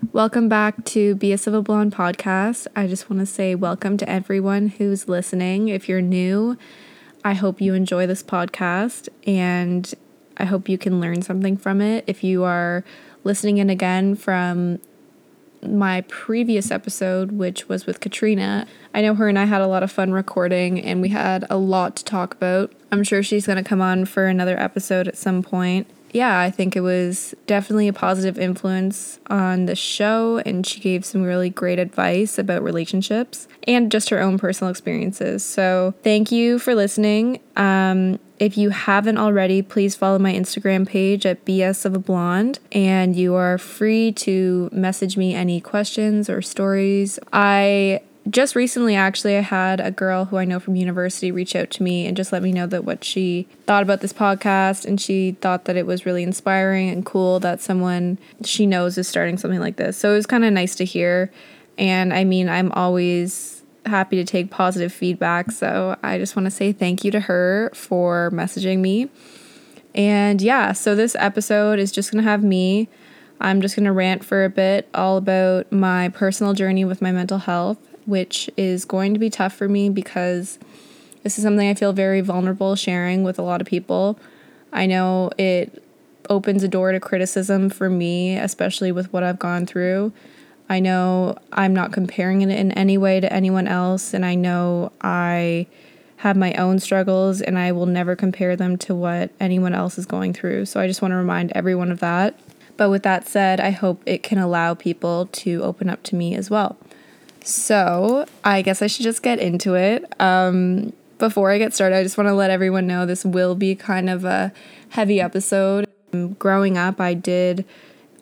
Welcome back to BS of a Blonde podcast. I just want to say welcome to everyone who's listening. If you're new, I hope you enjoy this podcast and I hope you can learn something from it. If you are listening in again from my previous episode, which was with Katrina. I know her and I had a lot of fun recording and we had a lot to talk about. I'm sure she's going to come on for another episode at some point. Yeah, I think it was definitely a positive influence on the show, and she gave some really great advice about relationships and just her own personal experiences. So, thank you for listening. Um, if you haven't already, please follow my Instagram page at BS of a Blonde, and you are free to message me any questions or stories. I just recently actually I had a girl who I know from university reach out to me and just let me know that what she thought about this podcast and she thought that it was really inspiring and cool that someone she knows is starting something like this. So it was kind of nice to hear. And I mean, I'm always happy to take positive feedback. So I just want to say thank you to her for messaging me. And yeah, so this episode is just going to have me. I'm just going to rant for a bit all about my personal journey with my mental health, which is going to be tough for me because this is something I feel very vulnerable sharing with a lot of people. I know it opens a door to criticism for me, especially with what I've gone through. I know I'm not comparing it in any way to anyone else, and I know I have my own struggles and I will never compare them to what anyone else is going through. So I just want to remind everyone of that. But with that said, I hope it can allow people to open up to me as well. So I guess I should just get into it. Um, before I get started, I just want to let everyone know this will be kind of a heavy episode. Growing up, I did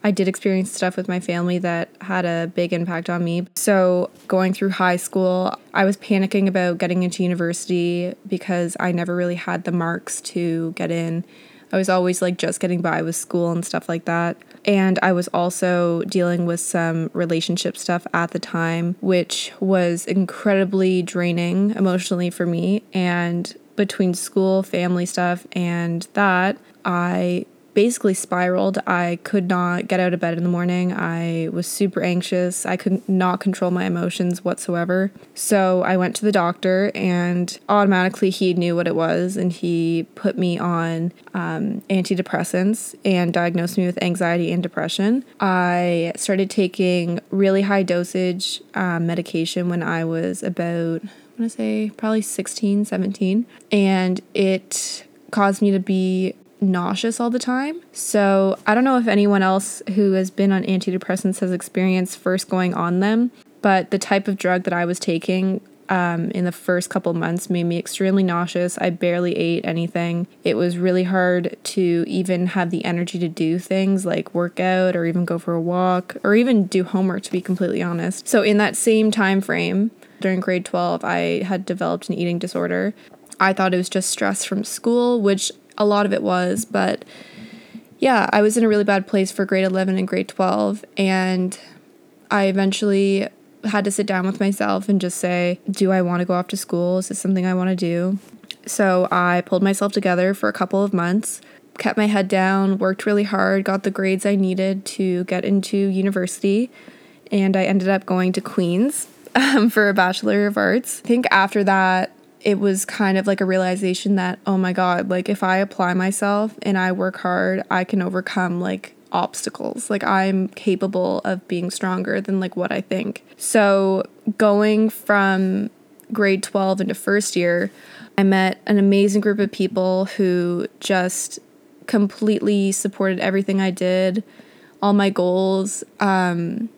I did experience stuff with my family that had a big impact on me. So, going through high school, I was panicking about getting into university because I never really had the marks to get in. I was always like just getting by with school and stuff like that. And I was also dealing with some relationship stuff at the time, which was incredibly draining emotionally for me. And between school, family stuff, and that, I basically spiraled. I could not get out of bed in the morning. I was super anxious. I could not control my emotions whatsoever. So I went to the doctor, and automatically he knew what it was, and he put me on um, antidepressants and diagnosed me with anxiety and depression. I started taking really high dosage um, medication when I was about, I want to say, probably 16, 17, and it caused me to be nauseous all the time. So I don't know if anyone else who has been on antidepressants has experienced first going on them, but the type of drug that I was taking um, in the first couple months made me extremely nauseous. I barely ate anything. It was really hard to even have the energy to do things like work out or even go for a walk or even do homework to be completely honest. So in that same time frame, during grade 12, I had developed an eating disorder. I thought it was just stress from school, which a lot of it was, but yeah, I was in a really bad place for grade 11 and grade 12 and I eventually had to sit down with myself and just say, do I want to go off to school? Is this something I want to do? So I pulled myself together for a couple of months, kept my head down, worked really hard, got the grades I needed to get into university, and I ended up going to Queen's um, for a Bachelor of Arts. I think after that, it was kind of like a realization that, oh my God, like if I apply myself and I work hard, I can overcome like obstacles. Like I'm capable of being stronger than like what I think. So going from grade 12 into first year, I met an amazing group of people who just completely supported everything I did, all my goals, um,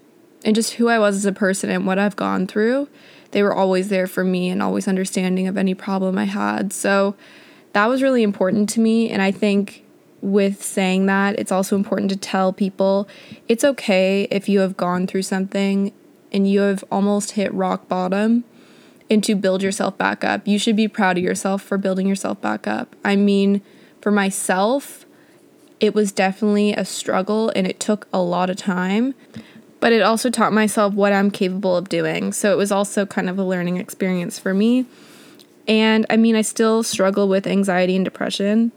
and just who I was as a person and what I've gone through they were always there for me and always understanding of any problem I had. So that was really important to me. And I think with saying that, it's also important to tell people it's okay if you have gone through something and you have almost hit rock bottom and to build yourself back up. You should be proud of yourself for building yourself back up. I mean, for myself, it was definitely a struggle and it took a lot of time but it also taught myself what I'm capable of doing. So it was also kind of a learning experience for me. And I mean, I still struggle with anxiety and depression.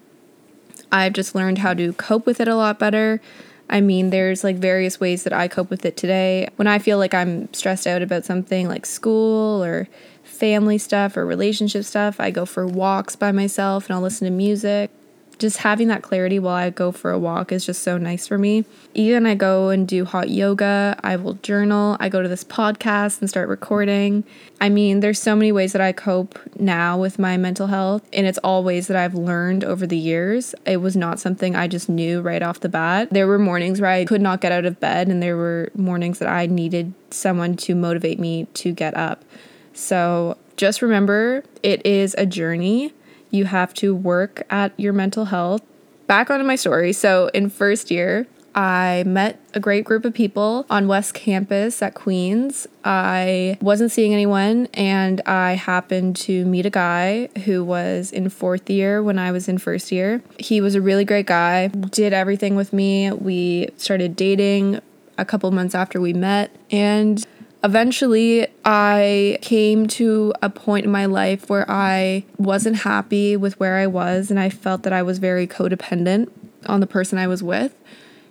I've just learned how to cope with it a lot better. I mean, there's like various ways that I cope with it today. When I feel like I'm stressed out about something like school or family stuff or relationship stuff, I go for walks by myself and I'll listen to music just having that clarity while I go for a walk is just so nice for me. Even I go and do hot yoga, I will journal, I go to this podcast and start recording. I mean, there's so many ways that I cope now with my mental health, and it's all ways that I've learned over the years. It was not something I just knew right off the bat. There were mornings where I could not get out of bed, and there were mornings that I needed someone to motivate me to get up. So just remember, it is a journey you have to work at your mental health. Back onto my story. So, in first year, I met a great group of people on West Campus at Queen's. I wasn't seeing anyone, and I happened to meet a guy who was in fourth year when I was in first year. He was a really great guy, did everything with me. We started dating a couple months after we met, and Eventually, I came to a point in my life where I wasn't happy with where I was, and I felt that I was very codependent on the person I was with.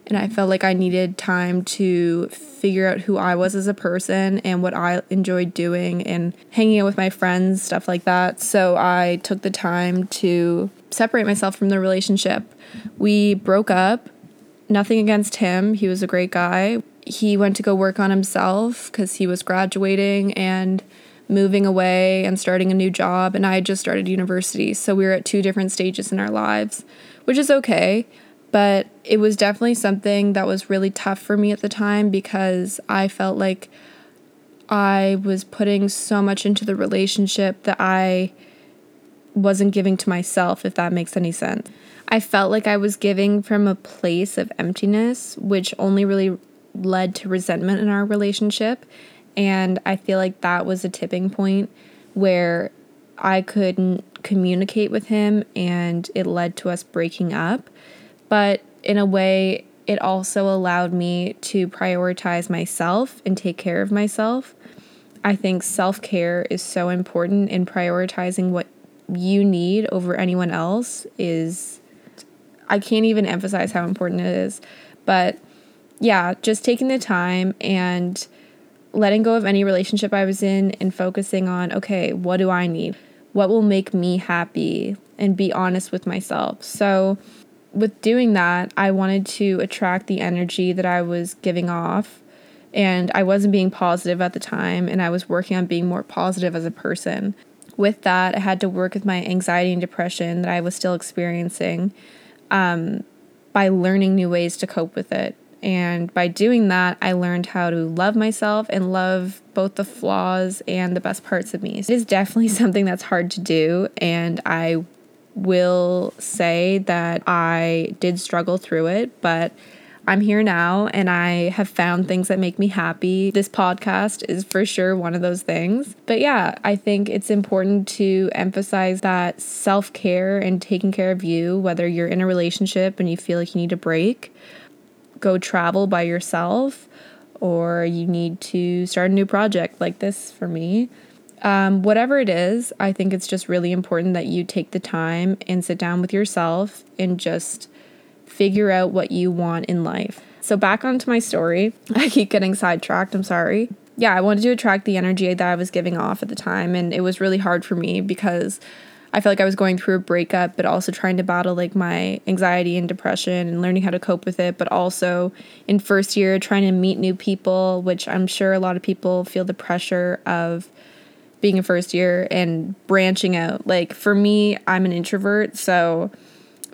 And I felt like I needed time to figure out who I was as a person and what I enjoyed doing and hanging out with my friends, stuff like that. So I took the time to separate myself from the relationship. We broke up. Nothing against him, he was a great guy he went to go work on himself because he was graduating and moving away and starting a new job. And I had just started university. So we were at two different stages in our lives, which is okay. But it was definitely something that was really tough for me at the time because I felt like I was putting so much into the relationship that I wasn't giving to myself, if that makes any sense. I felt like I was giving from a place of emptiness, which only really led to resentment in our relationship. And I feel like that was a tipping point where I couldn't communicate with him and it led to us breaking up. But in a way, it also allowed me to prioritize myself and take care of myself. I think self care is so important in prioritizing what you need over anyone else is I can't even emphasize how important it is. But yeah, just taking the time and letting go of any relationship I was in and focusing on, okay, what do I need? What will make me happy? And be honest with myself. So, with doing that, I wanted to attract the energy that I was giving off. And I wasn't being positive at the time, and I was working on being more positive as a person. With that, I had to work with my anxiety and depression that I was still experiencing um, by learning new ways to cope with it. And by doing that, I learned how to love myself and love both the flaws and the best parts of me. It is definitely something that's hard to do. And I will say that I did struggle through it, but I'm here now and I have found things that make me happy. This podcast is for sure one of those things. But yeah, I think it's important to emphasize that self care and taking care of you, whether you're in a relationship and you feel like you need a break go travel by yourself or you need to start a new project like this for me. Um, whatever it is, I think it's just really important that you take the time and sit down with yourself and just figure out what you want in life. So, back onto my story. I keep getting sidetracked. I'm sorry. Yeah, I wanted to attract the energy that I was giving off at the time, and it was really hard for me because I felt like I was going through a breakup, but also trying to battle like my anxiety and depression and learning how to cope with it. But also in first year, trying to meet new people, which I'm sure a lot of people feel the pressure of being a first year and branching out. Like for me, I'm an introvert, so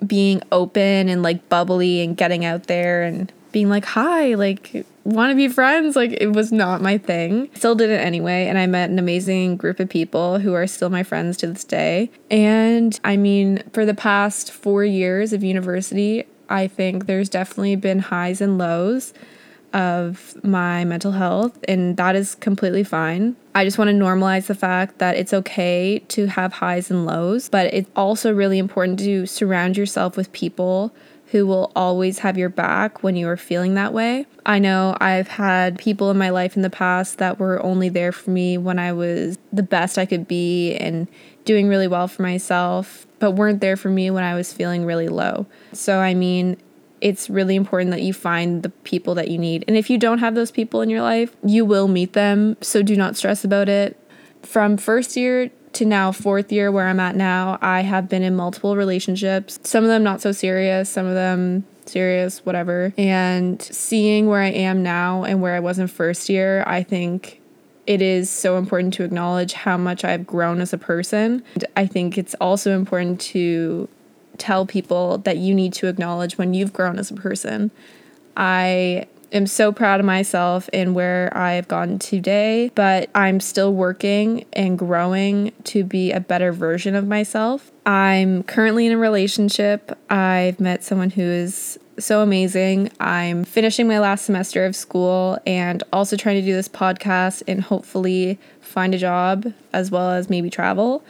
being open and like bubbly and getting out there and being like, hi, like, want to be friends? Like, it was not my thing. Still did it anyway. And I met an amazing group of people who are still my friends to this day. And I mean, for the past four years of university, I think there's definitely been highs and lows of my mental health, and that is completely fine. I just want to normalize the fact that it's okay to have highs and lows, but it's also really important to surround yourself with people who will always have your back when you are feeling that way. I know I've had people in my life in the past that were only there for me when I was the best I could be and doing really well for myself, but weren't there for me when I was feeling really low. So, I mean, it's really important that you find the people that you need. And if you don't have those people in your life, you will meet them. So do not stress about it. From first year to now, fourth year, where I'm at now, I have been in multiple relationships. Some of them not so serious, some of them serious, whatever. And seeing where I am now and where I was in first year, I think it is so important to acknowledge how much I've grown as a person. And I think it's also important to tell people that you need to acknowledge when you've grown as a person. I am so proud of myself and where I've gotten today, but I'm still working and growing to be a better version of myself. I'm currently in a relationship. I've met someone who is so amazing. I'm finishing my last semester of school and also trying to do this podcast and hopefully find a job as well as maybe travel.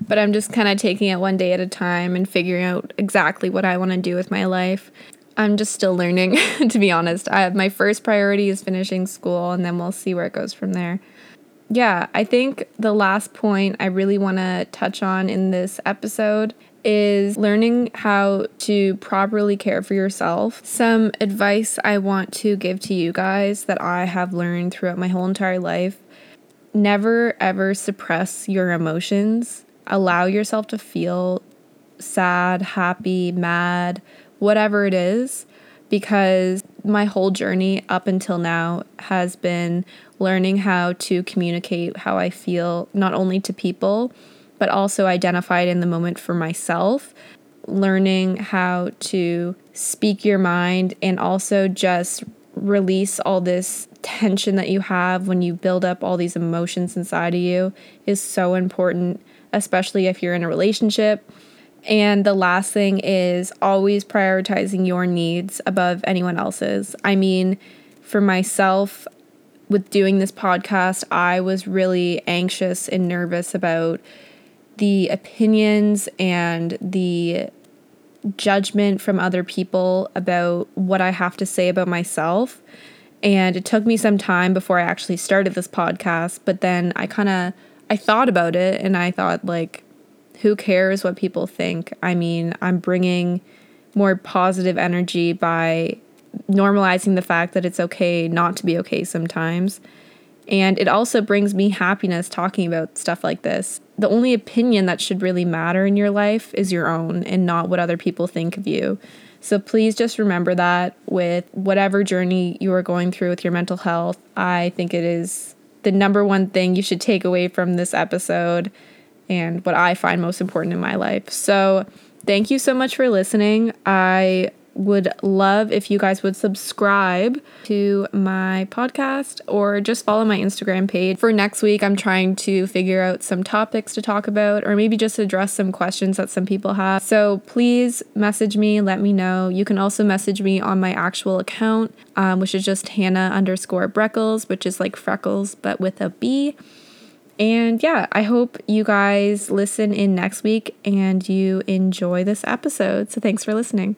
But I'm just kind of taking it one day at a time and figuring out exactly what I want to do with my life. I'm just still learning, to be honest. I my first priority is finishing school, and then we'll see where it goes from there. Yeah, I think the last point I really want to touch on in this episode is learning how to properly care for yourself. Some advice I want to give to you guys that I have learned throughout my whole entire life never ever suppress your emotions. Allow yourself to feel sad, happy, mad, whatever it is, because my whole journey up until now has been learning how to communicate how I feel, not only to people, but also identified in the moment for myself. Learning how to speak your mind and also just release all this tension that you have when you build up all these emotions inside of you is so important, especially if you're in a relationship and the last thing is always prioritizing your needs above anyone else's. I mean, for myself, with doing this podcast, I was really anxious and nervous about the opinions and the judgment from other people about what I have to say about myself. And it took me some time before I actually started this podcast, but then I kind of I thought about it and I thought like who cares what people think? I mean, I'm bringing more positive energy by normalizing the fact that it's okay not to be okay sometimes. And it also brings me happiness talking about stuff like this. The only opinion that should really matter in your life is your own and not what other people think of you. So please just remember that with whatever journey you are going through with your mental health. I think it is the number one thing you should take away from this episode and what I find most important in my life. So, thank you so much for listening. I would love if you guys would subscribe to my podcast or just follow my Instagram page. For next week, I'm trying to figure out some topics to talk about or maybe just address some questions that some people have. So please message me, let me know. You can also message me on my actual account, um, which is just Hannah underscore Breckles, which is like freckles but with a B. And yeah, I hope you guys listen in next week and you enjoy this episode. So thanks for listening.